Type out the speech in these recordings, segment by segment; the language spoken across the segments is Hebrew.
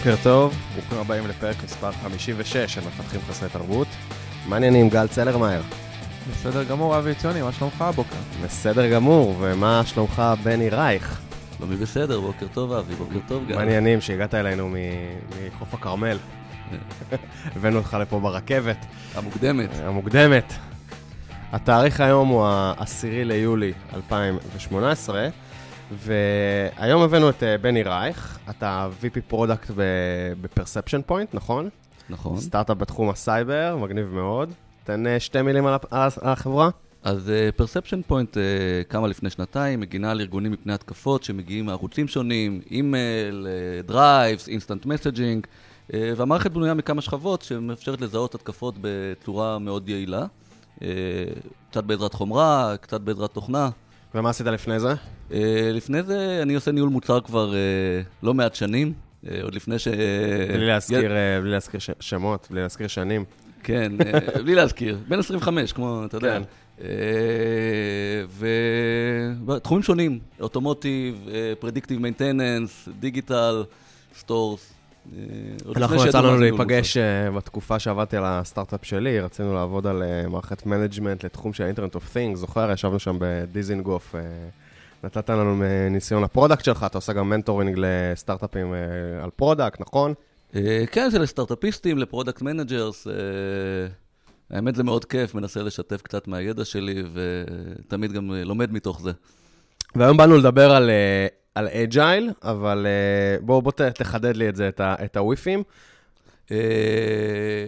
בוקר טוב, ברוכים הבאים לפרק מספר 56 של מפתחים חסרי תרבות. מעניינים, גל צלרמייר. בסדר גמור, אבי ציוני, מה שלומך הבוקר? בסדר גמור, ומה שלומך בני רייך? שלומי בסדר, בוקר טוב אבי, בוקר טוב גל. מעניינים שהגעת אלינו מ- מחוף הכרמל. הבאנו אותך לפה ברכבת המוקדמת. המוקדמת. התאריך היום הוא ה-10 ליולי 2018, והיום הבאנו את אה, בני רייך, אתה VP product ב Perception Point, נכון? נכון. סטארט-אפ בתחום הסייבר, מגניב מאוד. תן אה, שתי מילים על, על על החברה. אז Perception Point קמה לפני שנתיים, מגינה על ארגונים מפני התקפות שמגיעים מערוצים שונים, אימייל, drives, instant messaging, והמערכת בנויה מכמה שכבות שמאפשרת לזהות התקפות בצורה מאוד יעילה. אה, קצת בעזרת חומרה, קצת בעזרת תוכנה. ומה עשית לפני זה? אה, לפני זה אני עושה ניהול מוצר כבר אה, לא מעט שנים, אה, עוד לפני ש... בלי להזכיר, בלי להזכיר שמות, בלי להזכיר שנים. כן, בלי להזכיר, בן 25, כמו, אתה יודע. כן. ותחומים שונים, automotive, predictive maintenance, digital, stores. אנחנו יצא לנו להיפגש אה, בתקופה שעבדתי על הסטארט-אפ שלי, רצינו לעבוד על אה, מערכת management לתחום של Internet of Things, זוכר? ישבנו שם בדיזינגוף, אה, נתת לנו ניסיון ל product שלך, אתה עושה גם mentoring לסטארט-אפים אה, על product, נכון? אה, כן, זה לסטארט-אפיסטים, ל product managers. אה, האמת זה מאוד כיף, מנסה לשתף קצת מהידע שלי, ותמיד גם אה, לומד מתוך זה. והיום באנו לדבר על, אה, על agile, אבל אה, בוא, תחדד לי את זה, את, ה, את הוויפים. אה,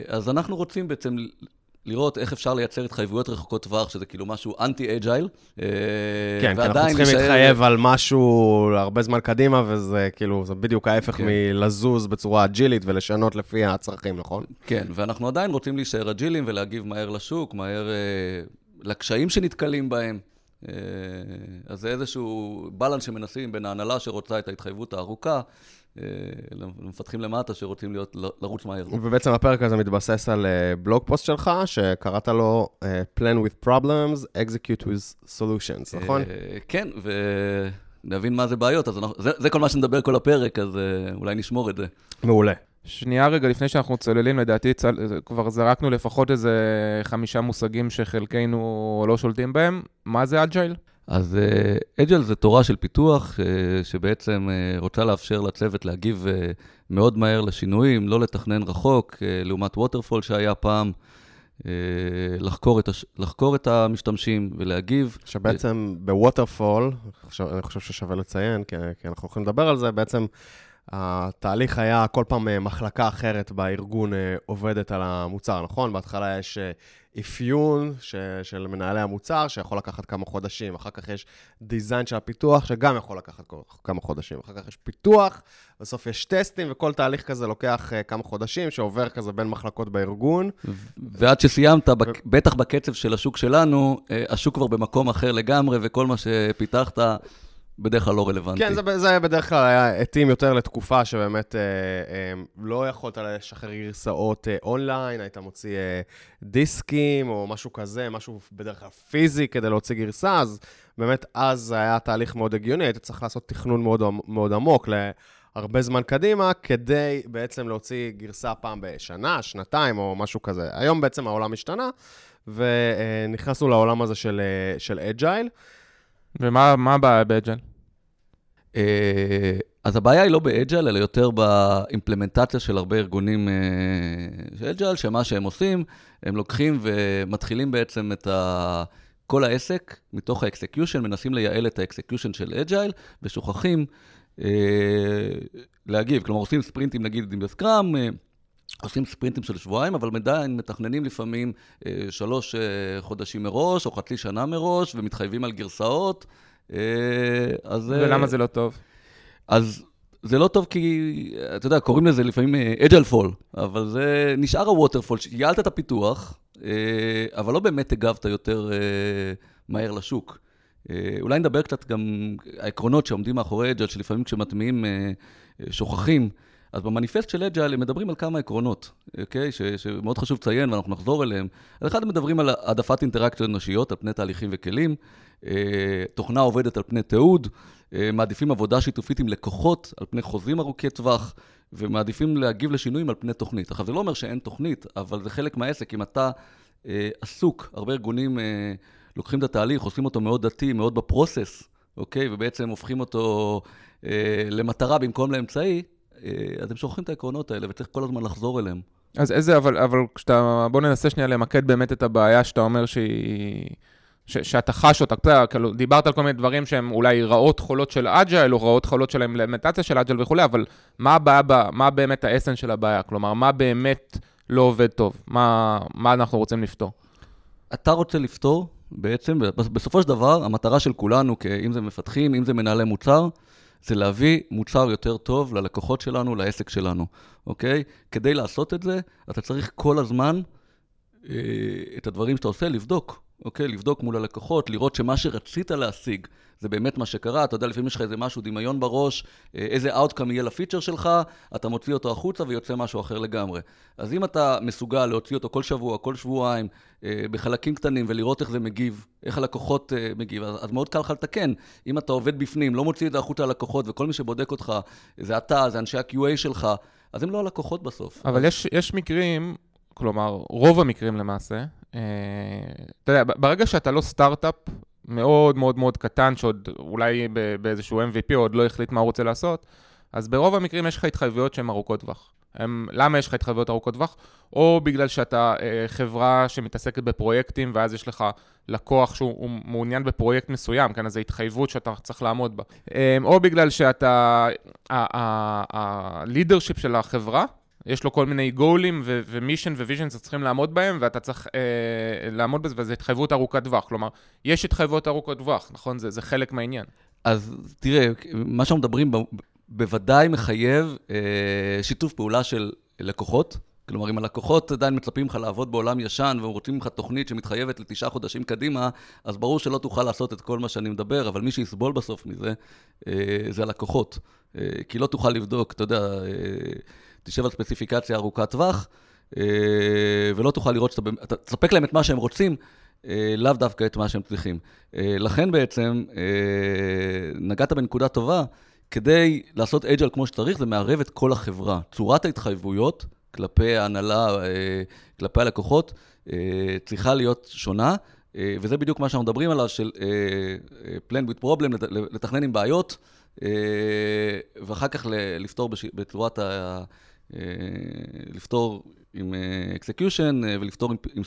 אז אנחנו רוצים בעצם לראות איך אפשר לייצר התחייבויות רחוקות טווח, שזה כאילו משהו אנטי-אג'ייל. כן, כי אנחנו צריכים להתחייב על משהו להרבה זמן קדימה, וזה כאילו, זה בדיוק ההפך כן. מלזוז בצורה אג'ילית ולשנות לפי הצרכים, נכון? כן, ואנחנו עדיין רוצים להישאר אג'ילים ולהגיב מהר לשוק, מהר אה, לקשיים שנתקלים בהם. אה, אז זה איזשהו בלנס שמנסים בין ההנהלה שרוצה את ההתחייבות הארוכה, אה, למפתחים למטה שרוצים להיות, לרוץ מהר. ובעצם הפרק הזה מתבסס על אה, blog post שלך, שקראת לו Plan with Problems, Execute with Solutions, נכון? כן, ונבין מה זה בעיות, אז אנחנו, זה, זה כל מה שנדבר כל הפרק, אז אולי נשמור את זה. מעולה. שנייה רגע, לפני שאנחנו צוללים, לדעתי צל... כבר זרקנו לפחות איזה חמישה מושגים שחלקנו לא שולטים בהם. מה זה agile? אז אג'ל זה תורה של פיתוח, אה, שבעצם אה, רוצה לאפשר לצוות להגיב אה, מאוד מהר לשינויים, לא לתכנן רחוק, אה, לעומת ווטרפול שהיה פעם, אה, לחקור את, הש... לחקור את המשתמשים ולהגיב. שבעצם בווטרפול, אני חושב ששווה לציין, כי, כי אנחנו יכולים לדבר על זה, בעצם התהליך היה כל פעם אה, מחלקה אחרת בארגון אה, עובדת על המוצר, נכון? בהתחלה יש אה, אפיון ש, של מנהלי המוצר, שיכול לקחת כמה חודשים, אחר כך יש דיזיין של הפיתוח, שגם יכול לקחת כמה חודשים, אחר כך יש פיתוח, בסוף יש טסטים, וכל תהליך כזה לוקח כמה חודשים, שעובר כזה בין מחלקות בארגון. ועד שסיימת, בק... בטח בקצב של השוק שלנו, השוק כבר במקום אחר לגמרי, וכל מה שפיתחת בדרך כלל לא רלוונטי. כן, זה, זה בדרך כלל היה התאים יותר לתקופה שבאמת אה, אה, לא יכולת לשחרר גרסאות אה, אונליין, היית מוציא אה, דיסקים או משהו כזה, משהו בדרך כלל פיזי כדי להוציא גרסה, אז באמת אז זה היה תהליך מאוד הגיוני, היית צריך לעשות תכנון מאוד, מאוד עמוק להרבה זמן קדימה, כדי בעצם להוציא גרסה פעם בשנה, שנתיים או משהו כזה. היום בעצם העולם השתנה, ונכנסנו לעולם הזה של, אה, agile. ומה מה הבעיה ב agile? אה, אז הבעיה היא לא ב agile, אלא יותר ב implementation של הרבה ארגונים אה, של agile, שמה שהם עושים, הם לוקחים ומתחילים בעצם את ה... כל העסק, מתוך ה execution, מנסים לייעל את ה execution של agile, ושוכחים אה, להגיב. כלומר, עושים sprintים, נגיד, עם בscrum, אה, עושים sprintים של שבועיים, אבל עדיין מתכננים לפעמים אה, שלוש אה, חודשים מראש, או חצי שנה מראש, ומתחייבים על גרסאות. אה, אז... ולמה זה לא טוב? אז זה לא טוב כי, אתה יודע, קוראים לזה לפעמים agile fall, אבל זה נשאר ה waterfall, ייעלת את הפיתוח, אבל לא באמת הגבת יותר מהר לשוק. אולי נדבר קצת גם העקרונות שעומדים מאחורי agile, שלפעמים כשמטמיעים שוכחים. אז במניפסט של agile הם מדברים על כמה עקרונות, אוקיי? ש, שמאוד חשוב לציין ואנחנו נחזור אליהם. אז אחד הם מדברים על העדפת אינטראקציות אנושיות על פני תהליכים וכלים, אה, תוכנה עובדת על פני תיעוד, אה, מעדיפים עבודה שיתופית עם לקוחות על פני חוזים ארוכי טווח, ומעדיפים להגיב לשינויים על פני תוכנית. עכשיו, זה לא אומר שאין תוכנית, אבל זה חלק מהעסק. אם אתה אה, עסוק, הרבה ארגונים אה, לוקחים את התהליך, עושים אותו מאוד דתי, מאוד בפרוסס, אוקיי? ובעצם הופכים אותו אה, למטרה במקום לאמצעי, אז הם שוכחים את העקרונות האלה, וצריך כל הזמן לחזור אליהם. אז איזה, אבל, אבל כשאתה, בוא ננסה שנייה למקד באמת את הבעיה שאתה אומר שהיא... ש, שאתה חש אותה, אתה כאילו, דיברת על כל מיני דברים שהם אולי רעות חולות של agile, או רעות חולות של ה implementation של agile וכולי, אבל מה הבעיה, מה באמת ה essence של הבעיה? כלומר, מה באמת לא עובד טוב? מה, מה אנחנו רוצים לפתור? אתה רוצה לפתור, בעצם, בסופו של דבר, המטרה של כולנו, אם זה מפתחים, אם זה מנהלי מוצר, זה להביא מוצר יותר טוב ללקוחות שלנו, לעסק שלנו, אוקיי? כדי לעשות את זה, אתה צריך כל הזמן אה, את הדברים שאתה עושה לבדוק. אוקיי? לבדוק מול הלקוחות, לראות שמה שרצית להשיג זה באמת מה שקרה. אתה יודע, לפעמים יש לך איזה משהו, דמיון בראש, אה, איזה אאוטקאם יהיה לפיצ'ר שלך, אתה מוציא אותו החוצה ויוצא משהו אחר לגמרי. אז אם אתה מסוגל להוציא אותו כל שבוע, כל שבועיים, אה, בחלקים קטנים, ולראות איך זה מגיב, איך הלקוחות אה, מגיב, אז, אז מאוד קל לך לתקן. אם אתה עובד בפנים, לא מוציא את זה החוצה ללקוחות, וכל מי שבודק אותך, זה אתה, זה אנשי ה-QA שלך, אז הם לא הלקוחות בסוף. אבל יש, יש מקרים, כלומר, רוב המקרים למעשה, אתה יודע, ברגע שאתה לא סטארט-אפ מאוד מאוד מאוד קטן, שעוד אולי באיזשהו MVP עוד לא החליט מה הוא רוצה לעשות, אז ברוב המקרים יש לך התחייבויות שהן ארוכות טווח. הם, למה יש לך התחייבויות ארוכות טווח? או בגלל שאתה אה, חברה שמתעסקת בפרויקטים, ואז יש לך לקוח שהוא מעוניין בפרויקט מסוים, כן, אז זו התחייבות שאתה צריך לעמוד בה. אה, או בגלל שאתה, ה leadership של החברה יש לו כל מיני goalים ו mission ו vision שצריכים לעמוד בהם, ואתה צריך אה, לעמוד בזה, וזו התחייבות ארוכת טווח. כלומר, יש התחייבויות ארוכות טווח, נכון? זה, זה חלק מהעניין. אז תראה, מה שאנחנו מדברים ב, בוודאי מחייב אה, שיתוף פעולה של לקוחות. כלומר, אם הלקוחות עדיין מצפים לך לעבוד בעולם ישן והם רוצים ממך תוכנית שמתחייבת לתשעה חודשים קדימה, אז ברור שלא תוכל לעשות את כל מה שאני מדבר, אבל מי שיסבול בסוף מזה, אה, זה הלקוחות. אה, כי לא תוכל לבדוק, אתה יודע... אה, תשב על ספציפיקציה ארוכת טווח, אה, ולא תוכל לראות שאתה תספק להם את מה שהם רוצים, אה, לאו דווקא את מה שהם צריכים. אה, לכן בעצם, נגעת בנקודה טובה, כדי לעשות אג'ל כמו שצריך, זה מערב את כל החברה. צורת ההתחייבויות כלפי ההנהלה, כלפי הלקוחות, צריכה להיות שונה, וזה בדיוק מה שאנחנו מדברים עליו, של plan with problem, לתכנן עם בעיות, ואחר כך לפתור בצורת ה... אה, לפתור עם execution אה, ולפתור עם, עם.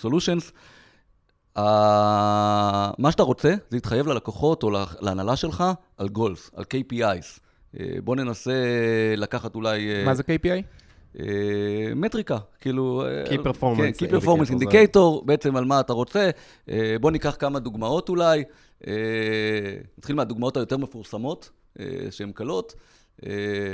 Uh, מה שאתה רוצה זה להתחייב ללקוחות או להנהלה שלך על goals, על KPIs. בוא ננסה לקחת אולי... מה זה KPI? מטריקה, כאילו... Key Performance. כן, Key Performance Indicator, בעצם על מה אתה רוצה. בוא ניקח כמה דוגמאות אולי. נתחיל מהדוגמאות היותר מפורסמות, שהן קלות.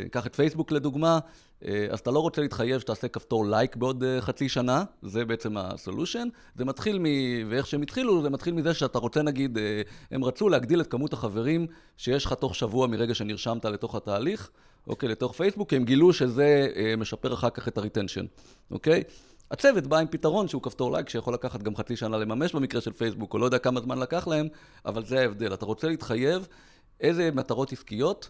ניקח את פייסבוק לדוגמה. אה, אז אתה לא רוצה להתחייב שתעשה כפתור לייק בעוד אה, חצי שנה, זה בעצם הסולושן. זה מתחיל מ... ואיך שהם התחילו, זה מתחיל מזה שאתה רוצה נגיד, אה, הם רצו להגדיל את כמות החברים שיש לך תוך שבוע מרגע שנרשמת לתוך התהליך, אוקיי, לתוך פייסבוק, כי הם גילו שזה משפר אחר כך את ה retention, אוקיי? הצוות בא עם פתרון שהוא כפתור like שיכול לקחת גם חצי שנה לממש במקרה של פייסבוק, או לא יודע כמה זמן לקח להם, אבל זה ההבדל. אתה רוצה להתחייב איזה מטרות עסקיות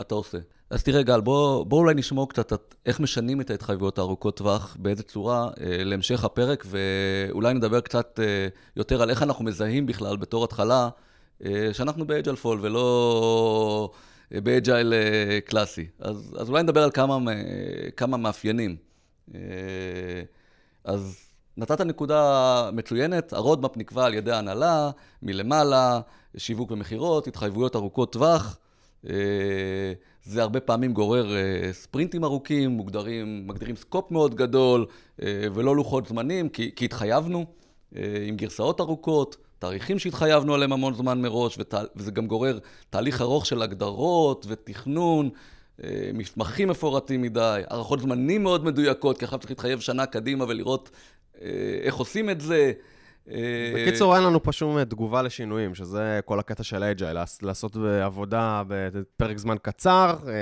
אתה עושה. אז תראה, גל, בוא, בוא אולי נשמור קצת את איך משנים את ההתחייבויות הארוכות טווח, באיזה צורה, אה, להמשך הפרק, ואולי נדבר קצת אה, יותר על איך אנחנו מזהים בכלל בתור התחלה, אה, שאנחנו ב agile fall ולא אה, ב agile אה, קלאסי. אז, אז אולי נדבר על כמה, אה, כמה מאפיינים. אה, אז נתת נקודה מצוינת, ה roadmap נקבע על ידי ההנהלה, מלמעלה, שיווק ומכירות, התחייבויות ארוכות טווח. אה, זה הרבה פעמים גורר אה, sprintים ארוכים, מוגדרים, מגדירים scope מאוד גדול, אה, ולא לוחות זמנים, כי, כי התחייבנו עם גרסאות ארוכות, תאריכים שהתחייבנו עליהם המון זמן מראש, ות, וזה גם גורר תהליך ארוך של הגדרות ותכנון, מסמכים מפורטים מדי, הערכות זמנים מאוד מדויקות, כי עכשיו צריך להתחייב שנה קדימה ולראות איך עושים את זה. בקיצור, אין לנו פה שום תגובה לשינויים, שזה כל הקטע של אג'ייל, לעשות עבודה בפרק זמן קצר, אה,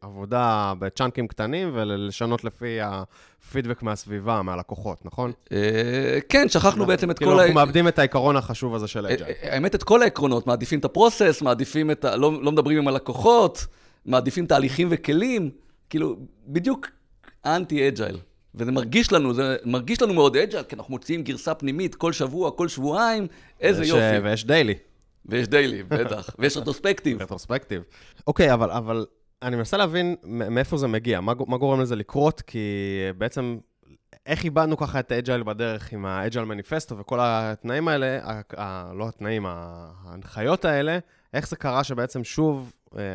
עבודה בchunkים קטנים, ולשנות לפי הפידבק מהסביבה, מהלקוחות, נכון? אה, כן, שכחנו בעצם את כאילו, כל. כאילו, אנחנו מאבדים את העיקרון החשוב הזה של agile. אה, האמת, את כל העקרונות, מעדיפים את ה process, מעדיפים את ה... לא, לא מדברים עם הלקוחות. מעדיפים תהליכים וכלים, כאילו, בדיוק אנטי agile. וזה מרגיש לנו, זה מרגיש לנו מאוד agile, כי אנחנו מוציאים גרסה פנימית כל שבוע, כל שבועיים, איזה יש, יופי. ויש daily. ויש daily, בטח, ויש retrospective. retrospective. אוקיי, אבל, אבל אני מנסה להבין מאיפה זה מגיע, מה, מה גורם לזה לקרות, כי בעצם, איך איבדנו ככה את ה agile בדרך עם ה agile manifesto וכל התנאים האלה, ה, ה, לא התנאים, ההנחיות האלה, איך זה קרה שבעצם שוב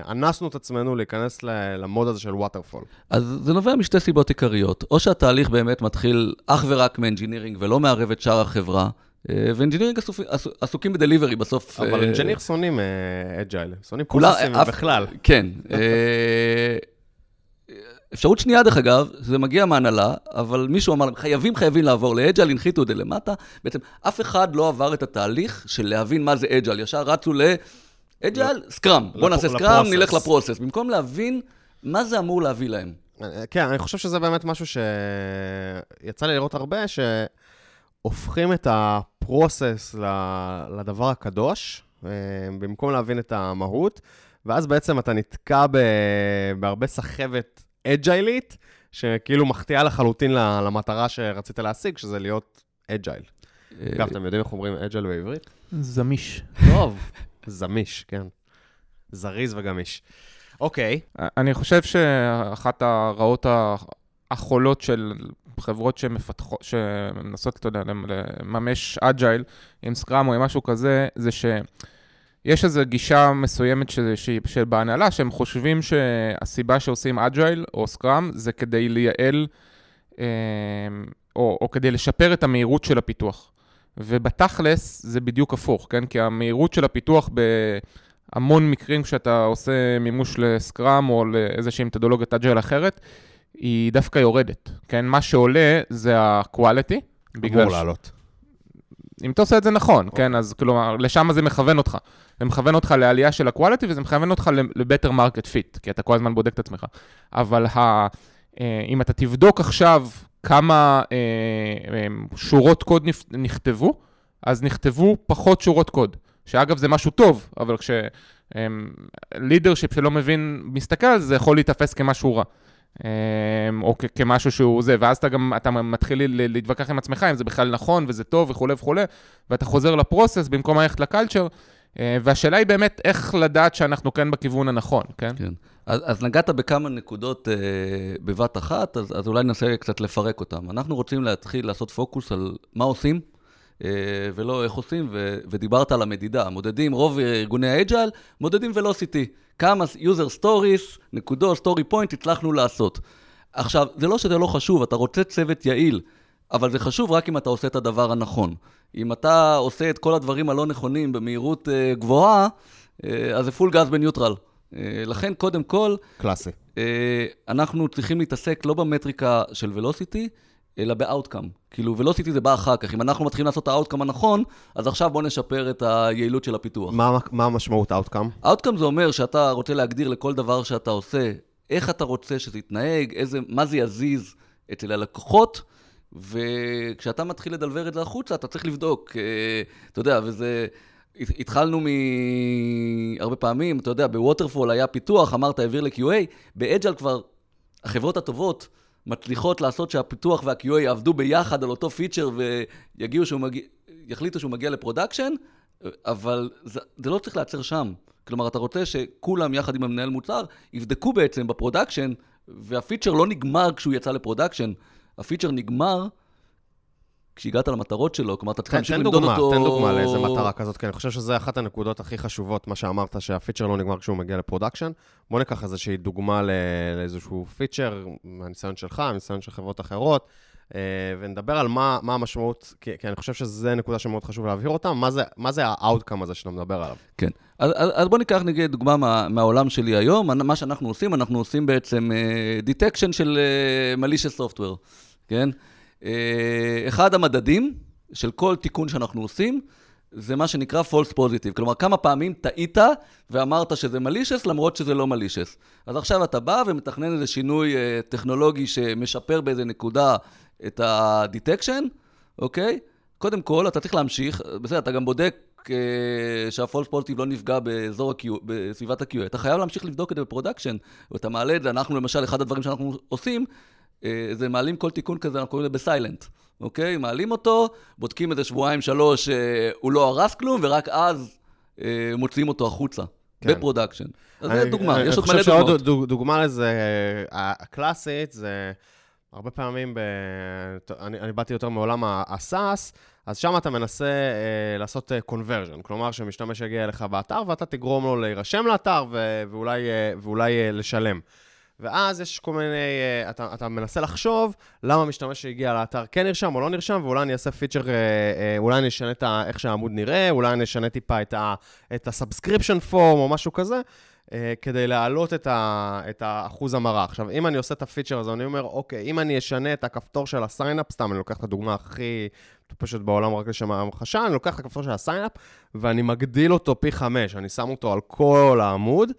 אנסנו את עצמנו להיכנס ל- ל mode הזה של waterfall. אז זה נובע משתי סיבות עיקריות. או שהתהליך באמת מתחיל אך ורק מ engineering ולא מערב את שאר החברה, אה, ו engineering עסוק- עסוק- עסוקים ב delivery בסוף. אבל אה, engineer שונאים agile, שונאים processים בכלל. כן. אה, אפשרות שנייה, דרך אגב, זה מגיע מהנהלה, אבל מישהו אמר להם, חייבים, חייבים לעבור ל agile, הנחיתו את זה למטה. בעצם אף אחד לא עבר את התהליך של להבין מה זה agile. ישר רצו ל agile, scrum. בוא נעשה scrum. נלך ל process. במקום להבין מה זה אמור להביא להם. כן, אני חושב שזה באמת משהו שיצא לי לראות הרבה, שהופכים את ה process לדבר הקדוש, אה, במקום להבין את המהות, ואז בעצם אתה נתקע ב... בהרבה סחבת agileית, שכאילו מחטיאה לחלוטין למטרה שרצית להשיג, שזה להיות agile. אגב, אתם יודעים איך אומרים agile בעברית? זמיש. טוב. זמיש, כן. זריז וגמיש. אוקיי, אני חושב שאחת הרעות החולות של חברות שמפתחות, שמנסות, אתה יודע, לממש agile עם Scrum או עם משהו כזה, זה שיש איזו גישה מסוימת ש- שהיא שבהנהלה, שהם חושבים שהסיבה שעושים Agile או Scrum זה כדי לייעל, אה, או, או כדי לשפר את המהירות של הפיתוח. ובתכלס זה בדיוק הפוך, כן? כי המהירות של הפיתוח ב... המון מקרים כשאתה עושה מימוש ל Scrum או לאיזושהי מתודולוגיית Agile אחרת, היא דווקא יורדת, כן? מה שעולה זה ה-quality, בגלל אמור לעלות. אם אתה עושה את זה נכון, כן? אז כלומר, לשם זה מכוון אותך. זה מכוון אותך לעלייה של ה-quality וזה מכוון אותך ל-better market fit, כי אתה כל הזמן בודק את עצמך. אבל ה... אה, אם אתה תבדוק עכשיו כמה אה, אה, שורות קוד נכתבו, אז נכתבו פחות שורות קוד. שאגב, זה משהו טוב, אבל כש... לידרשיפ שלא מבין, מסתכל על זה, זה יכול להיתפס כמשהו רע. אה, או כמשהו שהוא זה, ואז אתה גם, אתה מתחיל להתווכח עם עצמך אם זה בכלל נכון וזה טוב וכולי וכולי, ואתה חוזר לפרוסס במקום ללכת לקלצ'ר, אה, והשאלה היא באמת איך לדעת שאנחנו כן בכיוון הנכון, כן? כן. אז, אז נגעת בכמה נקודות אה, בבת אחת, אז, אז אולי ננסה קצת לפרק אותן. אנחנו רוצים להתחיל לעשות פוקוס על מה עושים, אה, ולא איך עושים, ו, ודיברת על המדידה. מודדים, רוב ארגוני האג'ייל, מודדים velocity. כמה user stories, נקודות, story point, הצלחנו לעשות. עכשיו, זה לא שזה לא חשוב, אתה רוצה צוות יעיל, אבל זה חשוב רק אם אתה עושה את הדבר הנכון. אם אתה עושה את כל הדברים הלא נכונים במהירות אה, גבוהה, אה, אז זה full גז בניוטרל. אה, לכן, קודם כל, קלאסי. אה, אנחנו צריכים להתעסק לא במטריקה של velocity, אלא ב outcome. כאילו, velocity זה בא אחר כך. אם אנחנו מתחילים לעשות את ה outcome הנכון, אז עכשיו בואו נשפר את היעילות של הפיתוח. מה, מה המשמעות outcome? outcome זה אומר שאתה רוצה להגדיר לכל דבר שאתה עושה, איך אתה רוצה שזה יתנהג, איזה, מה זה יזיז אצל הלקוחות, וכשאתה מתחיל לדלוור את זה החוצה, אתה צריך לבדוק. אה, אתה יודע, וזה... התחלנו מ... הרבה פעמים, אתה יודע, ב Waterfall היה פיתוח, אמרת, העביר ל-QA, ב Agile כבר החברות הטובות מצליחות לעשות שהפיתוח וה-QA יעבדו ביחד על אותו פיצ'ר ויגיעו שהוא מגיע, יחליטו שהוא מגיע ל production, אבל זה, זה לא צריך להיעצר שם. כלומר, אתה רוצה שכולם יחד עם המנהל מוצר יבדקו בעצם ב production, והפיצ'ר לא נגמר כשהוא יצא ל production, הפיצ'ר נגמר כשהגעת למטרות שלו, כלומר, אתה צריך להמשיך למדוד דוגמה, אותו... תן דוגמה לאיזה מטרה כזאת, כי אני חושב שזה אחת הנקודות הכי חשובות, מה שאמרת, שהפיצ'ר לא נגמר כשהוא מגיע ל production. בוא ניקח איזושהי דוגמה לאיזשהו פיצ'ר, מהניסיון שלך, מהניסיון של חברות אחרות, אה, ונדבר על מה, מה המשמעות, כי, כי אני חושב שזו נקודה שמאוד חשוב להבהיר אותה, מה זה, מה זה ה-outcome הזה שאתה מדבר עליו. כן. אז, אז, אז בוא ניקח נגיד דוגמה מה, מהעולם שלי היום. מה שאנחנו עושים, אנחנו עושים בעצם uh, detection של uh, malicious software, כן? Uh, אחד המדדים של כל תיקון שאנחנו עושים, זה מה שנקרא false positive. כלומר, כמה פעמים טעית ואמרת שזה malicious למרות שזה לא malicious. אז עכשיו אתה בא ומתכנן איזה שינוי uh, טכנולוגי שמשפר באיזה נקודה את ה-detection, אוקיי? קודם כל, אתה צריך להמשיך, בסדר, אתה גם בודק אה, שה false positive לא נפגע באזור ה-Q, בסביבת ה-QA. אתה חייב להמשיך לבדוק את זה ב production, ואתה מעלה את זה, אנחנו למשל, אחד הדברים שאנחנו עושים, אה, זה מעלים כל תיקון כזה, אנחנו קוראים לזה ב silent, אוקיי? מעלים אותו, בודקים איזה שבועיים, שלוש, אה, הוא לא הרס כלום, ורק אז אה, מוציאים אותו החוצה, כן. ב production. אז אני- דוגמה, אני יש עוד חושב מלא שעוד דוגמאות. דוג- דוגמה לזה, אה, הקלאסית, זה הרבה פעמים, ב... אני, אני באתי יותר מעולם ה-SaaS, אז שם אתה מנסה אה, לעשות אה, conversion, כלומר שמשתמש יגיע אליך באתר ואתה תגרום לו להירשם לאתר ו- ואולי, אה, ואולי אה, לשלם. ואז יש כל מיני, אה, אתה, אתה מנסה לחשוב למה משתמש שהגיע לאתר כן נרשם או לא נרשם, ואולי אני אעשה פיצ'ר, אה, אה, אולי אני אשנה את ה, איך שהעמוד נראה, אולי אני אשנה טיפה את את ה-subscription form או משהו כזה, כדי להעלות את, ה, את האחוז המרה. עכשיו, אם אני עושה את הפיצ'ר הזה, אני אומר, אוקיי, אם אני אשנה את הכפתור של ה sign up, סתם, אני לוקח את הדוגמה הכי פשוט בעולם רק לשם המחשה, אני לוקח את הכפתור של ה sign up, ואני מגדיל אותו פי חמש, אני שם אותו על כל העמוד.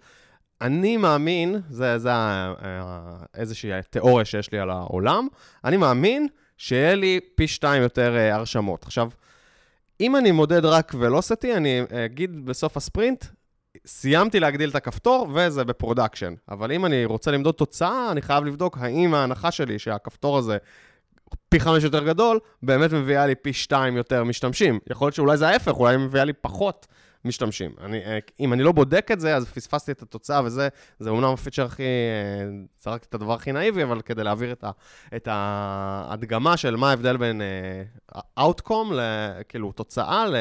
אני מאמין, זה, זה ה- ה- איזושהי תיאוריה שיש לי על העולם, אני מאמין שיהיה לי פי שתיים יותר אה, הרשמות. עכשיו, אם אני מודד רק velocity, אני אגיד בסוף הספרינט, סיימתי להגדיל את הכפתור וזה ב production. אבל אם אני רוצה למדוד תוצאה, אני חייב לבדוק האם ההנחה שלי שהכפתור הזה פי חמש יותר גדול, באמת מביאה לי פי שתיים יותר משתמשים. יכול להיות שאולי זה ההפך, אולי היא מביאה לי פחות משתמשים. אני, אה, אם אני לא בודק את זה, אז פספסתי את התוצאה, וזה זה אומנם הפיצ'ר הכי... אה, זרקתי את הדבר הכי נאיבי, אבל כדי להעביר את, ה, את ההדגמה של מה ההבדל בין אה, outcome, ל, כאילו תוצאה, ל...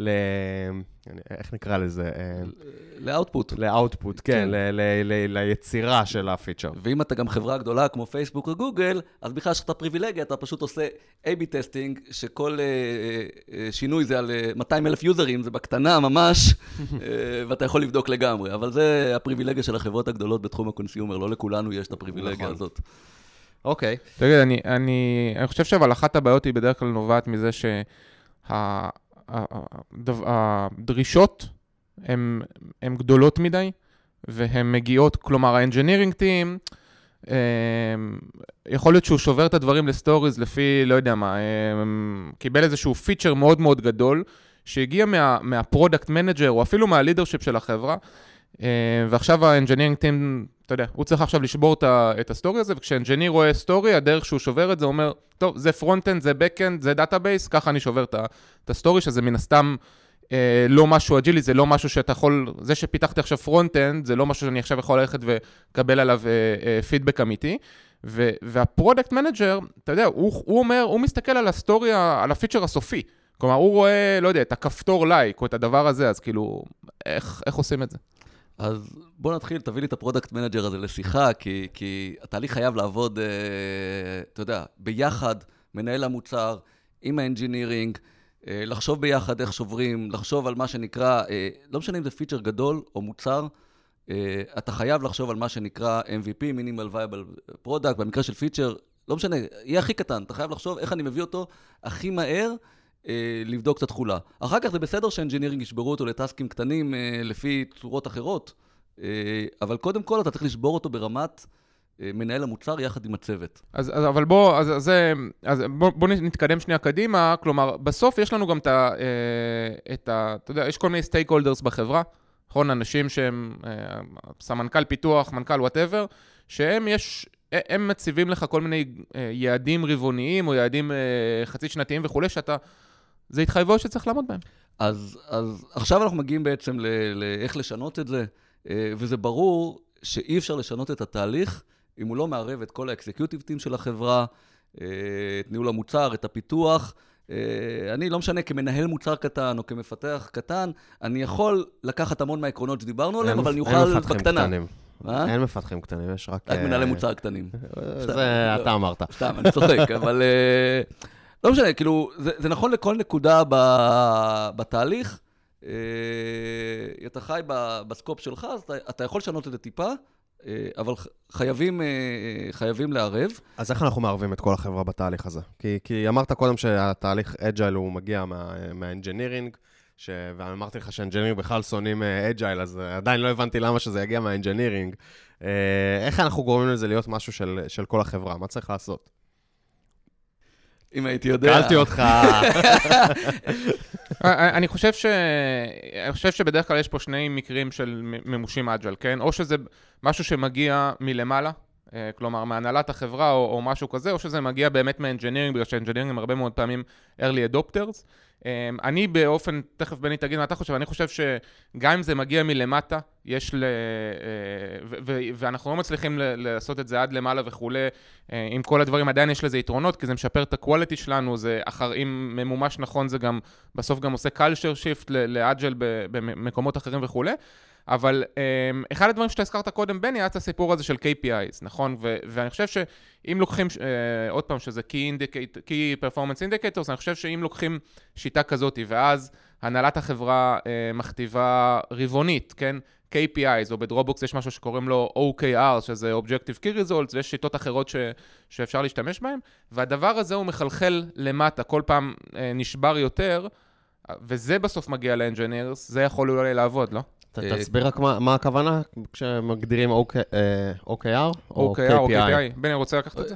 ל איך נקרא לזה? אה, ל output. ל output, כן, ל, ל, ל, ליצירה של הפיצ'ר. ואם אתה גם חברה גדולה כמו פייסבוק או גוגל, אז בכלל יש לך את הפריבילגיה, אתה פשוט עושה A-B testing, שכל אה, אה, שינוי זה על אה, 200 אלף יוזרים, זה בקטנה ממש, ואתה יכול לבדוק לגמרי. אבל זה הפריבילגיה של החברות הגדולות בתחום ה consumer, לא לכולנו יש את הפריבילגיה נכון. הזאת. אוקיי. תגיד, אני, אני, אני חושב אבל אחת הבעיות היא בדרך כלל נובעת מזה שהדרישות הן גדולות מדי, והן מגיעות, כלומר ה-engineering team, אמ, יכול להיות שהוא שובר את הדברים ל stories לפי, לא יודע מה, אמ, קיבל איזשהו פיצ'ר מאוד מאוד גדול, שהגיע מה, מה product manager, או אפילו מה leadership של החברה, אה, ועכשיו ה engineering team, אתה יודע, הוא צריך עכשיו לשבור את ה story הזה, וכש engineer רואה story, הדרך שהוא שובר את זה, אומר, טוב, זה front-end, זה back-end, זה database, ככה אני שובר את ה story, שזה מן הסתם אה, לא משהו אג'ילי, זה לא משהו שאתה יכול, זה שפיתחתי עכשיו front-end, זה לא משהו שאני עכשיו יכול ללכת ולקבל עליו פידבק אמיתי. ו- וה product manager, אתה יודע, הוא, הוא אומר, הוא מסתכל על ה story, על הפיצ'ר הסופי. כלומר, הוא רואה, לא יודע, את הכפתור לייק או את הדבר הזה, אז כאילו, איך, איך עושים את זה? אז בוא נתחיל, תביא לי את ה product manager הזה לשיחה, כי, כי התהליך חייב לעבוד, אה, אתה יודע, ביחד, מנהל המוצר, עם ה engineering, אה, לחשוב ביחד איך שוברים, לחשוב על מה שנקרא, אה, לא משנה אם זה פיצ'ר גדול או מוצר, אה, אתה חייב לחשוב על מה שנקרא MVP, Minimal Viable Product, במקרה של פיצ'ר, לא משנה, יהיה הכי קטן, אתה חייב לחשוב איך אני מביא אותו הכי מהר. אה, לבדוק את התכולה. אחר כך זה בסדר ש engineering ישברו אותו ל tasks ים קטנים אה, לפי צורות אחרות, אה, אבל קודם כל אתה צריך לשבור אותו ברמת אה, מנהל המוצר יחד עם הצוות. אז, אז אבל בוא, אז, אז, אז בוא, בוא נתקדם שנייה קדימה, כלומר, בסוף יש לנו גם את ה... אה, את ה אתה יודע, יש כל מיני stakeholders בחברה, נכון? אנשים שהם אה, סמנכ"ל פיתוח, מנכ"ל whatever, שהם יש... הם מציבים לך כל מיני יעדים רבעוניים או יעדים חצי שנתיים וכולי, שאתה... זה התחייבויות שצריך לעמוד בהם. אז, אז עכשיו אנחנו מגיעים בעצם ל- לאיך לשנות את זה, אה, וזה ברור שאי אפשר לשנות את התהליך אם הוא לא מערב את כל האקזקיוטיב טים של החברה, אה, את ניהול המוצר, את הפיתוח. אה, אני, לא משנה, כמנהל מוצר קטן או כמפתח קטן, אני יכול לקחת המון מהעקרונות שדיברנו עליהם, אבל אני אין אוכל מפתחים בקטנה. קטנים. אה? אין מפתחים קטנים, יש רק... רק מנהלי מוצר קטנים. זה אתה אמרת. סתם, אני צוחק, אבל לא משנה, כאילו, זה, זה נכון לכל נקודה ב, בתהליך. אה, אתה חי ב, ב scope שלך, אז אתה, אתה יכול לשנות את זה טיפה, אה, אבל חייבים, אה, חייבים לערב. אז איך אנחנו מערבים את כל החברה בתהליך הזה? כי, כי אמרת קודם שהתהליך agile הוא מגיע מה, מה engineering, ש... ואמרתי לך ש engineering בכלל שונאים agile, אז אה, עדיין לא הבנתי למה שזה יגיע מה engineering. אה, איך אנחנו גורמים לזה להיות משהו של, של כל החברה? מה צריך לעשות? אם הייתי יודע. תקלתי אותך. אה, אני חושב, ש... אני חושב שבדרך כלל יש פה שני מקרים של מימושים agile, כן? או שזה משהו שמגיע מלמעלה, אה, כלומר מהנהלת החברה או, או משהו כזה, או שזה מגיע באמת מ engineering, בגלל ש engineering הם הרבה מאוד פעמים early adopters. אמ, אני באופן, תכף בני תגיד מה אתה חושב, אני חושב שגם אם זה מגיע מלמטה, יש ל... אה, ואנחנו לא מצליחים לעשות את זה עד למעלה וכולי, אה, עם כל הדברים עדיין יש לזה יתרונות, כי זה משפר את ה-quality שלנו, זה אחר, אם ממומש נכון זה גם, בסוף גם עושה culture shift לאג'ל במקומות אחרים וכולי. אבל um, אחד הדברים שאתה הזכרת קודם, בני, היה את הסיפור הזה של KPIs, נכון? ו- ואני חושב שאם לוקחים, uh, עוד פעם, שזה Key Indicate, Key Performance Indicators, אני חושב שאם לוקחים שיטה כזאת, ואז הנהלת החברה uh, מכתיבה רבעונית, כן? KPIs, או ב Dropbox יש משהו שקוראים לו OKR, שזה Objective Key Results, ויש שיטות אחרות ש, שאפשר להשתמש בהן, והדבר הזה הוא מחלחל למטה, כל פעם uh, נשבר יותר, וזה בסוף מגיע ל engineers, זה יכול אולי לעבוד, לא? אה, תסביר רק מה הכוונה כשמגדירים OKR או KPI. או KPI. בני, רוצה לקחת את זה?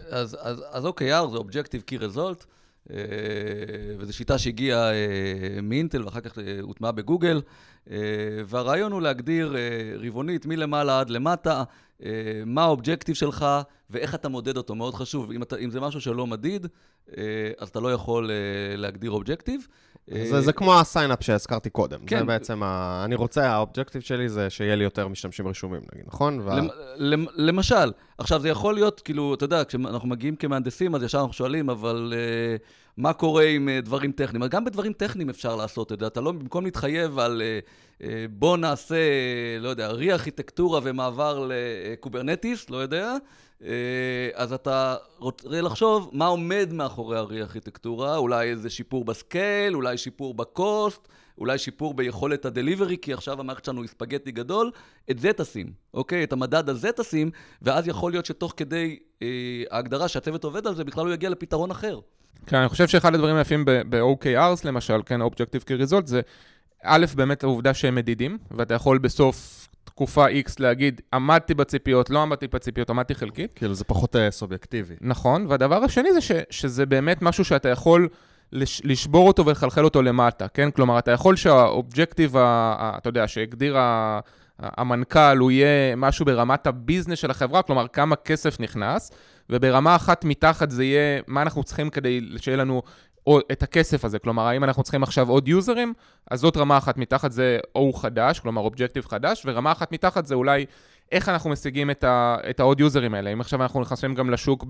אז OKR זה Objective Key Result, אה, וזו שיטה שהגיעה אה, מאינטל ואחר כך הוטמעה בגוגל, והרעיון הוא להגדיר רבעונית מלמעלה עד למטה, מה ה objective שלך ואיך אתה מודד אותו, מאוד חשוב. אם, אתה, אם זה משהו שלא מדיד, אז אתה לא יכול להגדיר objective. זה, זה כמו ה sign up שהזכרתי קודם. כן. זה בעצם, ה... אני רוצה, ה objective שלי זה שיהיה לי יותר משתמשים רשומים, נגיד, נכון? וה... למ, למשל, עכשיו זה יכול להיות, כאילו, אתה יודע, כשאנחנו מגיעים כמהנדסים, אז ישר אנחנו שואלים, אבל uh, מה קורה עם uh, דברים טכניים? אז גם בדברים טכניים אפשר לעשות את זה. אתה לא, במקום להתחייב על uh, uh, בוא נעשה, לא יודע, re-ארכיטקטורה ומעבר ל Kubernetes, לא יודע, אה, אז אתה רוצה לחשוב מה עומד מאחורי ה re-ארכיטקטורה, אולי איזה שיפור ב scale, אולי שיפור ב cost, אולי שיפור ביכולת ה delivery, כי עכשיו המערכת שלנו היא ספגטי גדול, את זה תשים, אוקיי? את המדד הזה תשים, ואז יכול להיות שתוך כדי אה, ההגדרה שהצוות עובד על זה, בכלל הוא יגיע לפתרון אחר. כן, אני חושב שאחד הדברים היפים ב-OKRs, למשל, כן, Objective Key Result, זה א', באמת העובדה שהם מדידים, ואתה יכול בסוף תקופה X להגיד, עמדתי בציפיות, לא עמדתי בציפיות, עמדתי חלקית. כאילו זה פחות uh, סובייקטיבי. נכון, והדבר השני זה ש, שזה באמת משהו שאתה יכול לש, לשבור אותו ולחלחל אותו למטה, כן? כלומר, אתה יכול שהאובג'קטיב, אתה יודע, שהגדיר המנכ"ל, הוא יהיה משהו ברמת הביזנס של החברה, כלומר, כמה כסף נכנס, וברמה אחת מתחת זה יהיה מה אנחנו צריכים כדי שיהיה לנו או את הכסף הזה, כלומר, האם אנחנו צריכים עכשיו עוד יוזרים, אז זאת רמה אחת מתחת זה או חדש, כלומר אובג'קטיב חדש, ורמה אחת מתחת זה אולי איך אנחנו משיגים את, ה, את העוד יוזרים האלה. אם עכשיו אנחנו נכנסים גם לשוק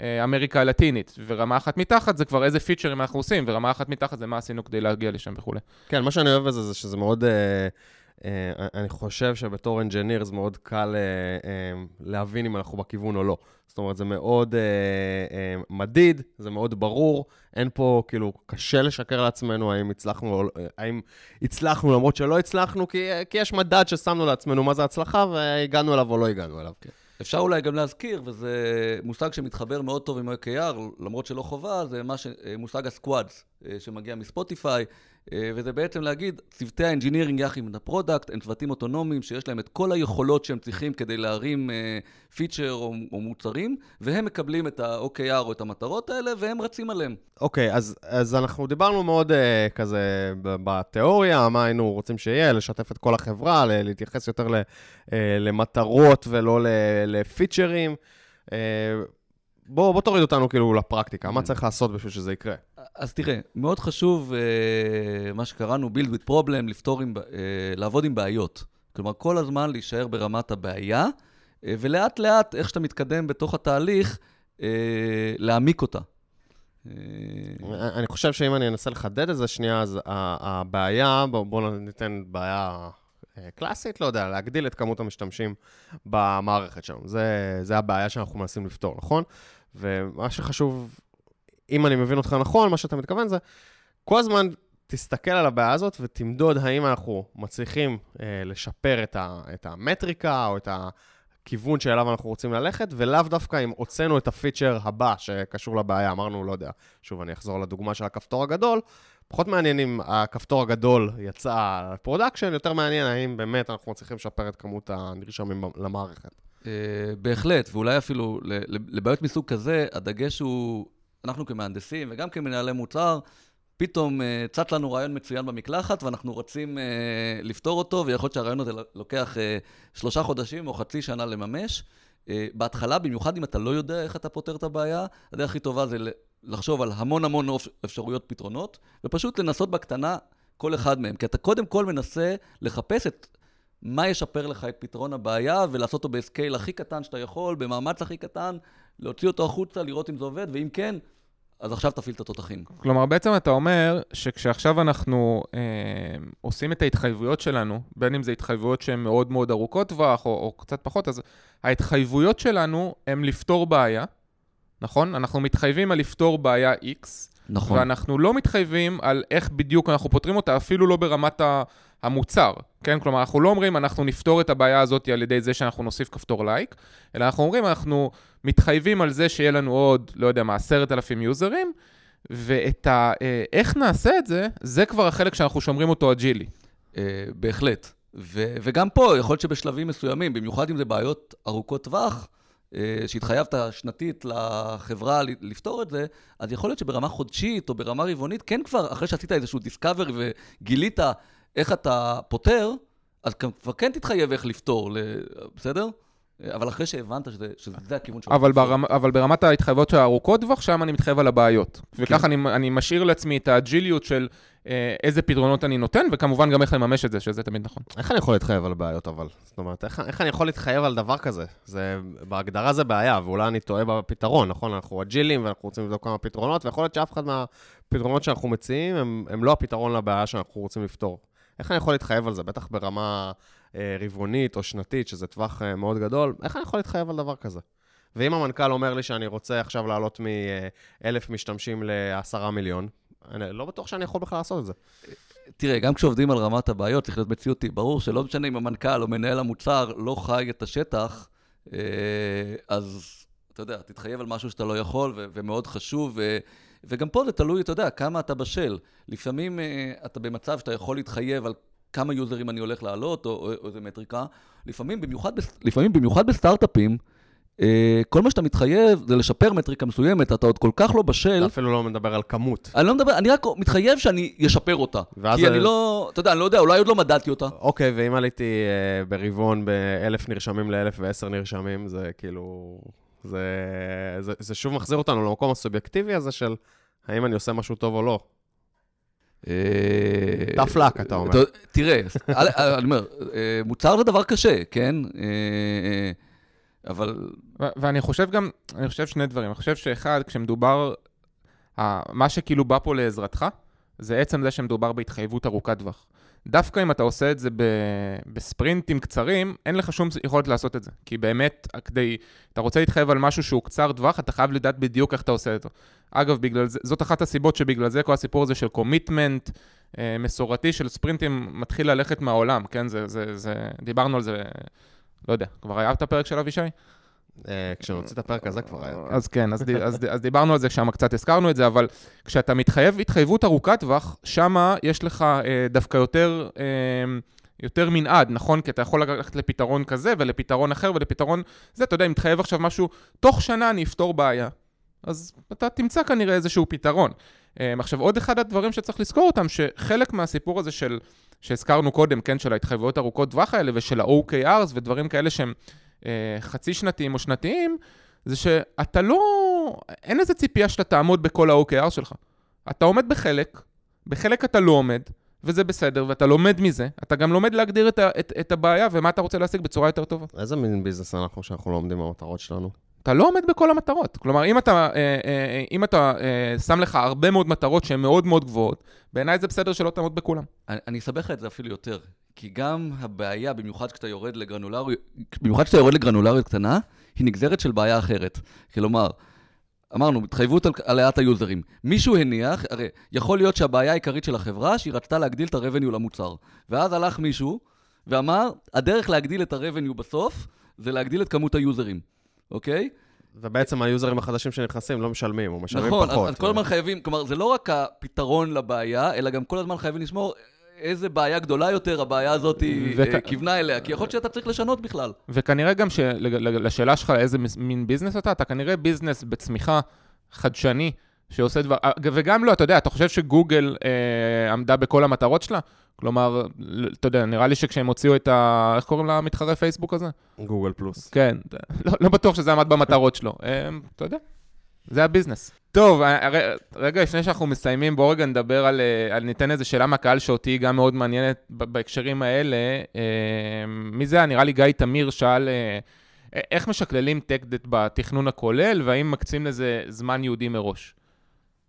באמריקה הלטינית, ורמה אחת מתחת זה כבר איזה פיצ'רים אנחנו עושים, ורמה אחת מתחת זה מה עשינו כדי להגיע לשם וכולי. כן, מה שאני אוהב בזה זה שזה מאוד... Uh, אני חושב שבתור אנג'יניר זה מאוד קל uh, uh, להבין אם אנחנו בכיוון או לא. זאת אומרת, זה מאוד uh, uh, מדיד, זה מאוד ברור, אין פה, כאילו, קשה לשקר לעצמנו האם הצלחנו, לא, האם הצלחנו למרות שלא הצלחנו, כי, כי יש מדד ששמנו לעצמנו מה זה הצלחה, והגענו אליו או לא הגענו אליו. כן. אפשר אולי גם להזכיר, וזה מושג שמתחבר מאוד טוב עם OKR, למרות שלא חובה, זה ש... מושג ה squads, שמגיע מ Spotify, אה, וזה בעצם להגיד, צוותי ה engineering יחד עם ה product, הם צוותים אוטונומיים שיש להם את כל היכולות שהם צריכים כדי להרים feature אה, או, או מוצרים, והם מקבלים את ה-OKR או את המטרות האלה, והם רצים עליהם. אוקיי, okay, אז, אז אנחנו דיברנו מאוד uh, כזה בתיאוריה, מה היינו רוצים שיהיה, לשתף את כל החברה, להתייחס יותר ל, uh, למטרות ולא ל feature ים. Uh, בוא, בוא תוריד אותנו כאילו לפרקטיקה, מה צריך לעשות בשביל שזה יקרה? אז תראה, מאוד חשוב uh, מה שקראנו build with problem, לפתור עם, uh, לעבוד עם בעיות. כלומר, כל הזמן להישאר ברמת הבעיה, uh, ולאט לאט, איך שאתה מתקדם בתוך התהליך, uh, להעמיק אותה. אני חושב שאם אני אנסה לחדד את זה שנייה, אז הבעיה, בואו ניתן בעיה קלאסית, לא יודע, להגדיל את כמות המשתמשים במערכת שלנו. זה, זה הבעיה שאנחנו מנסים לפתור, נכון? ומה שחשוב אם אני מבין אותך נכון, מה שאתה מתכוון זה, כל הזמן תסתכל על הבעיה הזאת ותמדוד האם אנחנו מצליחים אה, לשפר את, ה, את המטריקה או את הכיוון שאליו אנחנו רוצים ללכת, ולאו דווקא אם הוצאנו את הפיצ'ר הבא שקשור לבעיה. אמרנו, לא יודע, שוב, אני אחזור לדוגמה של הכפתור הגדול, פחות מעניין אם הכפתור הגדול יצא ל production, יותר מעניין האם באמת אנחנו מצליחים לשפר את כמות הנרשמים למערכת. Uh, בהחלט, ואולי אפילו לבעיות מסוג כזה, הדגש הוא אנחנו כמהנדסים וגם כמנהלי מוצר, פתאום uh, צץ לנו רעיון מצוין במקלחת, ואנחנו רוצים uh, לפתור אותו, ויכול להיות שהרעיון הזה לוקח uh, שלושה חודשים או חצי שנה לממש. בהתחלה, במיוחד אם אתה לא יודע איך אתה פותר את הבעיה, הדרך הכי טובה זה לחשוב על המון המון אפשרויות פתרונות, ופשוט לנסות בקטנה כל אחד מהם. כי אתה קודם כל מנסה לחפש את מה ישפר לך את פתרון הבעיה, ולעשות אותו בסקייל הכי קטן שאתה יכול, במאמץ הכי קטן, להוציא אותו החוצה, לראות אם זה עובד, ואם כן, אז עכשיו תפעיל את התותחים. כלומר, בעצם אתה אומר שכשעכשיו אנחנו אה, עושים את ההתחייבויות שלנו, בין אם זה התחייבויות שהן מאוד מאוד ארוכות טווח או, או קצת פחות, אז ההתחייבויות שלנו הן לפתור בעיה, נכון? אנחנו מתחייבים על לפתור בעיה X, נכון. ואנחנו לא מתחייבים על איך בדיוק אנחנו פותרים אותה, אפילו לא ברמת המוצר, כן? כלומר, אנחנו לא אומרים, אנחנו נפתור את הבעיה הזאת על ידי זה שאנחנו נוסיף כפתור like, אלא אנחנו אומרים, אנחנו מתחייבים על זה שיהיה לנו עוד, לא יודע מה, עשרת אלפים user ים, ואת ה... אה, איך נעשה את זה, זה כבר החלק שאנחנו שומרים אותו agile י. Uh, בהחלט. ו- וגם פה, יכול להיות שבשלבים מסוימים, במיוחד אם זה בעיות ארוכות טווח, אה, שהתחייבת שנתית לחברה לפתור את זה, אז יכול להיות שברמה חודשית או ברמה רבעונית, כן כבר, אחרי שעשית איזשהו דיסקאבר וגילית איך אתה פותר, אז כבר כן תתחייב איך לפתור, בסדר? אבל אחרי שהבנת שזה, שזה הכיוון שלך. אבל, ברמה, אבל ברמת ההתחייבות של הארוכות טווח, שם אני מתחייב על הבעיות. כן. וככה אני, אני משאיר לעצמי את האג'יליות של אה, איזה פתרונות אני נותן, וכמובן גם איך לממש את זה, שזה תמיד נכון. איך אני יכול להתחייב על בעיות אבל? זאת אומרת, איך, איך אני יכול להתחייב על דבר כזה? זה, בהגדרה זה בעיה, ואולי אני טועה בפתרון, נכון? אנחנו אג'ילים ואנחנו רוצים לבדוק כמה פתרונות, ויכול להיות שאף אחד מהפתרונות שאנחנו מציעים הם, הם לא הפתרון לבעיה שאנחנו רוצים לפתור. איך אני יכול להתחייב על זה? בטח ברמה אה, רבעונית או שנתית, שזה טווח אה, מאוד גדול, איך אני יכול להתחייב על דבר כזה? ואם המנכ"ל אומר לי שאני רוצה עכשיו לעלות מ-1,000 משתמשים ל-10 מיליון, אני לא בטוח שאני יכול בכלל לעשות את זה. תראה, גם כשעובדים על רמת הבעיות, צריך להיות מציאותי. ברור שלא משנה אם המנכ"ל או מנהל המוצר לא חי את השטח, אה, אז אתה יודע, תתחייב על משהו שאתה לא יכול, ומאוד חשוב, וגם פה זה תלוי, אתה יודע, כמה אתה בשל. לפעמים אתה במצב שאתה יכול להתחייב על כמה יוזרים אני הולך לעלות, או, או איזה מטריקה. לפעמים, במיוחד, לפעמים, במיוחד בסטארט-אפים, אה, כל מה שאתה מתחייב זה לשפר מטריקה מסוימת, אתה עוד כל כך לא בשל. אתה אפילו לא מדבר על כמות. אני לא מדבר, אני רק מתחייב שאני אשפר אותה. כי אני לא, אתה יודע, אני לא יודע, אולי עוד לא מדדתי אותה. אוקיי, ואם עליתי אה, ברבעון באלף נרשמים לאלף ועשר נרשמים, זה כאילו... זה, זה, זה שוב מחזיר אותנו למקום הסובייקטיבי הזה של האם אני עושה משהו טוב או לא. tough luck, אתה אומר. תראה, אני אומר, אה, מוצר זה דבר קשה, כן? אה, אבל... ואני חושב גם, אני חושב שני דברים. אני חושב שאחד, כשמדובר, מה שכאילו בא פה לעזרתך, זה עצם זה שמדובר בהתחייבות ארוכת טווח. דווקא אם אתה עושה את זה ב, בספרינטים קצרים, אין לך שום יכולת לעשות את זה. כי באמת, כדי, אתה רוצה להתחייב על משהו שהוא קצר טווח, אתה חייב לדעת בדיוק איך אתה עושה אותו. אגב, בגלל זה, זאת אחת הסיבות שבגלל זה כל הסיפור הזה של קומיטמנט אה, מסורתי של ספרינטים מתחיל ללכת מהעולם, כן? זה, זה, זה, דיברנו על זה, לא יודע, כבר היה את הפרק של אבישי? אה, כשנוציא את הפרק הזה כבר היה. אז כן, אז, אז, אז דיברנו על זה שם, קצת הזכרנו את זה, אבל כשאתה מתחייב התחייבות ארוכת טווח, שמה יש לך אה, דווקא יותר... אה, יותר מנעד, נכון? כי אתה יכול ללכת לפתרון כזה ולפתרון אחר ולפתרון זה, אתה יודע, אם מתחייב עכשיו משהו, תוך שנה אני אפתור בעיה. אז אתה תמצא כנראה איזשהו פתרון. עכשיו, עוד אחד הדברים שצריך לזכור אותם, שחלק מהסיפור הזה של, שהזכרנו קודם, כן, של ההתחייבויות ארוכות טווח האלה ושל ה-OKRs ודברים כאלה שהם חצי שנתיים או שנתיים, זה שאתה לא, אין איזה ציפייה שאתה תעמוד בכל ה-OKR שלך. אתה עומד בחלק, בחלק אתה לא עומד, וזה בסדר, ואתה לומד מזה. אתה גם לומד להגדיר את, ה, את, את הבעיה ומה אתה רוצה להשיג בצורה יותר טובה. איזה מין ביזנס אנחנו שאנחנו לא עומדים במטרות שלנו? אתה לא עומד בכל המטרות. כלומר, אם אתה, אה, אה, אה, אם אתה שם לך הרבה מאוד מטרות שהן מאוד מאוד גבוהות, בעיניי זה בסדר שלא תעמוד בכולם. אני, אני אסבך את זה אפילו יותר. כי גם הבעיה, במיוחד כשאתה יורד לגרנולריות, במיוחד כשאתה יורד לגרנולריות קטנה, היא נגזרת של בעיה אחרת. כלומר, אמרנו, התחייבות על העלאת היוזרים. מישהו הניח, הרי יכול להיות שהבעיה העיקרית של החברה, שהיא רצתה להגדיל את ה-revenue למוצר. ואז הלך מישהו ואמר, הדרך להגדיל את ה-revenue בסוף, זה להגדיל את כמות היוזרים. אוקיי? ובעצם היוזרים החדשים שנכנסים לא משלמים, או משלמים נכון, פחות. נכון, אז כל הזמן חייבים, כלומר, זה לא רק הפתרון לבעיה, אלא גם כל הזמן חייבים לשמור איזה בעיה גדולה יותר הבעיה הזאת וכ... אה, כיוונה אליה, כי יכול להיות שאתה צריך לשנות בכלל. וכנראה גם שלשאלה שלך איזה מין ביזנס אתה, אתה כנראה ביזנס בצמיחה חדשני, שעושה דבר... אה, וגם לא, אתה יודע, אתה חושב שגוגל אה, עמדה בכל המטרות שלה? כלומר, אתה יודע, נראה לי שכשהם הוציאו את ה... איך קוראים למתחרה פייסבוק הזה? גוגל פלוס. כן, לא, לא בטוח שזה עמד במטרות שלו. אה, אתה יודע, זה הביזנס. טוב, אה, רגע לפני שאנחנו מסיימים, בואו רגע נדבר על, אה, על ניתן איזה שאלה מהקהל שאותי גם מאוד מעניינת בהקשרים האלה. מי זה? נראה לי גיא תמיר שאל, איך משקללים טק-דט בתכנון הכולל, והאם מקצים לזה זמן ייעודי מראש?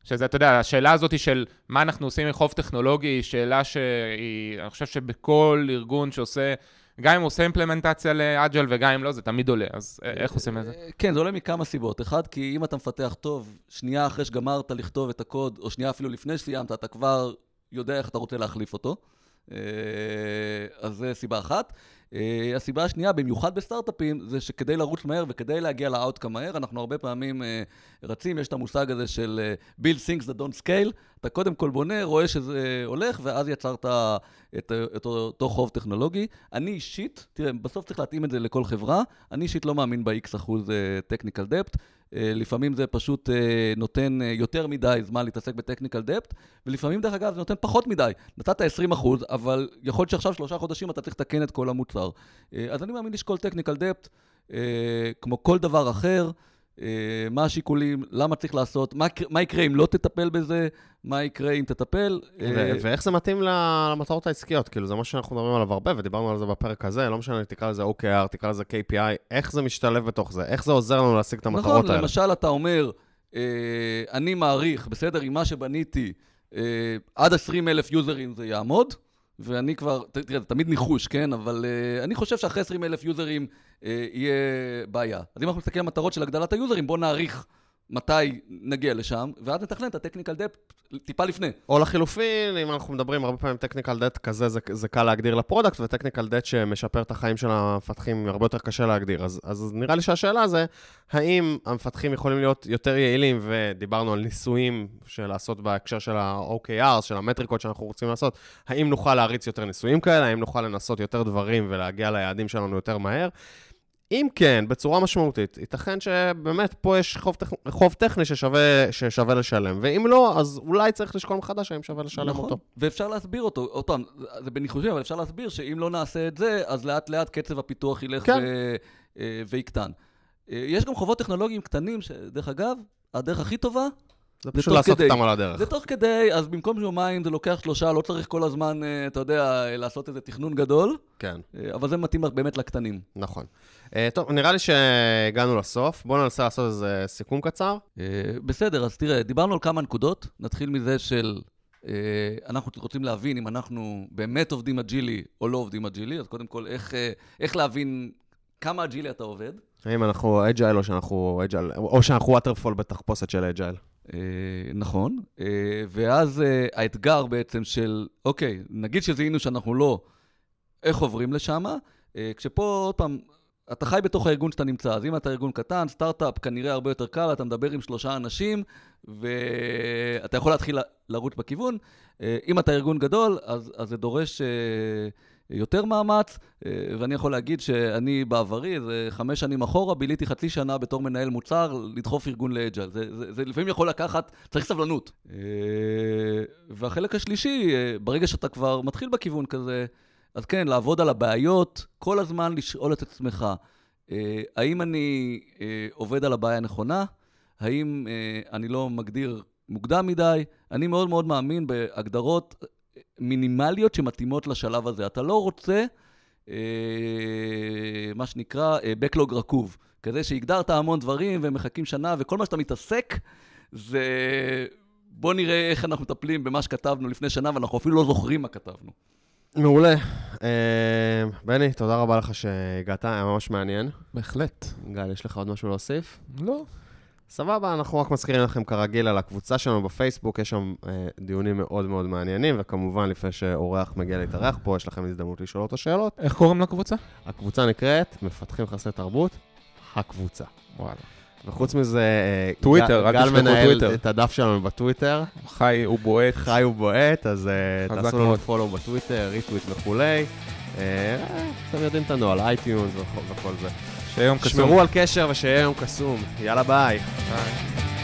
שזה, אתה יודע, השאלה הזאת של מה אנחנו עושים עם חוב טכנולוגי, היא שאלה שהיא, אני חושב שבכל ארגון שעושה, גם אם הוא עושה אימפלמנטציה לאג'ל וגם אם לא, זה תמיד עולה, אז איך עושים את זה? כן, זה עולה מכמה סיבות. אחד, כי אם אתה מפתח טוב, שנייה אחרי שגמרת לכתוב את הקוד, או שנייה אפילו לפני שסיימת, אתה כבר יודע איך אתה רוצה להחליף אותו. אה, אז זו סיבה אחת. Uh, הסיבה השנייה, במיוחד בסטארט-אפים, זה שכדי לרוץ מהר וכדי להגיע לאאוטקאם מהר, אנחנו הרבה פעמים uh, רצים, יש את המושג הזה של uh, build things that don't scale, אתה קודם כל בונה, רואה שזה הולך, ואז יצרת את, את אותו חוב טכנולוגי. אני אישית, תראה, בסוף צריך להתאים את זה לכל חברה, אני אישית לא מאמין ב-X אחוז technical debt. אה, לפעמים זה פשוט אה, נותן אה, יותר מדי זמן להתעסק בטכניקל דפט, ולפעמים, דרך אגב, זה נותן פחות מדי. נתת 20 אחוז, אבל יכול להיות שעכשיו שלושה חודשים אתה צריך לתקן את כל המוצר. אז אני מאמין לשקול טכניקל דפט, כמו כל דבר אחר. אה, מה השיקולים, למה צריך לעשות, מה, מה יקרה אם לא תטפל בזה, מה יקרה אם תטפל. אה, ואיך זה מתאים למטרות העסקיות? כאילו, זה מה שאנחנו מדברים עליו הרבה, ודיברנו על זה בפרק הזה, לא משנה, תקרא לזה OKR, תקרא לזה KPI, איך זה משתלב בתוך זה? איך זה עוזר לנו להשיג את המטרות נכון, האלה? נכון, למשל, אתה אומר, אה, אני מעריך, בסדר, עם מה שבניתי, עד 20 אלף user ים זה יעמוד, ואני כבר, תראה, זה תמיד ניחוש, כן? אבל uh, אני חושב שאחרי 20 אלף user ים uh, יהיה בעיה. אז אם אנחנו מסתכלים על מטרות של הגדלת ה user ים, בואו נעריך מתי נגיע לשם, ואז נתכנן את ה technical debt טיפה לפני. או לחילופין, אם אנחנו מדברים הרבה פעמים technical debt כזה, זה, זה קל להגדיר ל product, ו technical debt שמשפר את החיים של המפתחים הרבה יותר קשה להגדיר. אז, אז נראה לי שהשאלה זה, האם המפתחים יכולים להיות יותר יעילים, ודיברנו על ניסויים של לעשות בהקשר של ה-OKR, של המטריקות שאנחנו רוצים לעשות, האם נוכל להריץ יותר ניסויים כאלה, האם נוכל לנסות יותר דברים ולהגיע ליעדים שלנו יותר מהר. אם כן, בצורה משמעותית, ייתכן שבאמת פה יש חוב, טכ... חוב טכני ששווה, ששווה לשלם, ואם לא, אז אולי צריך לשקול מחדש האם שווה לשלם נכון. אותו. ואפשר להסביר אותו, עוד פעם, זה בניחושים, אבל אפשר להסביר שאם לא נעשה את זה, אז לאט לאט קצב הפיתוח ילך כן. ו... אה, ויקטן. אה, יש גם חובות טכנולוגיים קטנים, שדרך אגב, הדרך הכי טובה זה פשוט לעשות אותם על הדרך. זה תוך כדי, אז במקום יומיים זה לוקח שלושה, לא צריך כל הזמן, אה, אתה יודע, לעשות איזה תכנון גדול. כן. אבל זה מתאים באמת לקטנים. נכון. Uh, טוב, נראה לי שהגענו לסוף. בואו ננסה לעשות איזה סיכום קצר. Uh, בסדר, אז תראה, דיברנו על כמה נקודות. נתחיל מזה של... uh, אנחנו רוצים להבין אם אנחנו באמת עובדים agile י או לא עובדים agile י, אז קודם כל, איך, איך להבין כמה אג'ילי אתה עובד. האם אנחנו agile או שאנחנו agile, או שאנחנו waterfall בתחפושת של agile. נכון, ואז האתגר בעצם של, אוקיי, נגיד שזיהינו שאנחנו לא, איך עוברים לשם, כשפה, עוד פעם, אתה חי בתוך הארגון שאתה נמצא, אז אם אתה ארגון קטן, סטארט-אפ כנראה הרבה יותר קל, אתה מדבר עם שלושה אנשים, ואתה יכול להתחיל לרוץ בכיוון. אה, אם אתה ארגון גדול, אז, אז זה דורש אה, יותר מאמץ, אה, ואני יכול להגיד שאני בעברי, זה חמש שנים אחורה, ביליתי חצי שנה בתור מנהל מוצר, לדחוף ארגון לאג'ל. זה, זה, זה לפעמים יכול לקחת, צריך סבלנות. והחלק השלישי, ברגע שאתה כבר מתחיל בכיוון כזה, אז כן, לעבוד על הבעיות, כל הזמן לשאול את עצמך, אה, האם אני אה, עובד על הבעיה הנכונה? האם אה, אני לא מגדיר מוקדם מדי? אני מאוד מאוד מאמין בהגדרות אה, מינימליות שמתאימות לשלב הזה. אתה לא רוצה, אה, מה שנקרא, אה, Backlog רקוב. כזה שהגדרת המון דברים ומחכים שנה, וכל מה שאתה מתעסק זה... בוא נראה איך אנחנו מטפלים במה שכתבנו לפני שנה, ואנחנו אפילו לא זוכרים מה כתבנו. מעולה. אה, בני, תודה רבה לך שהגעת, היה ממש מעניין. בהחלט. גל, יש לך עוד משהו להוסיף? לא. סבבה, אנחנו רק מזכירים לכם כרגיל על הקבוצה שלנו בפייסבוק, יש שם אה, דיונים מאוד מאוד מעניינים, וכמובן, לפני שאורח מגיע להתארח פה, יש לכם הזדמנות לשאול אותו שאלות. איך קוראים לקבוצה? הקבוצה נקראת מפתחים חסרי תרבות, הקבוצה. וואלה. וחוץ מזה, אה, טוויטר, גל מנהל את הדף שלנו בטוויטר. חי ובועט. חי ובועט, אז אה, תעשו לנו follow בטוויטר, retweet וכולי. אה, אתם יודעים את הנוהל, iTunes וכל זה. שיהיה יום קסום. שמרו על קשר ושיהיה יום קסום. יאללה ביי. ביי.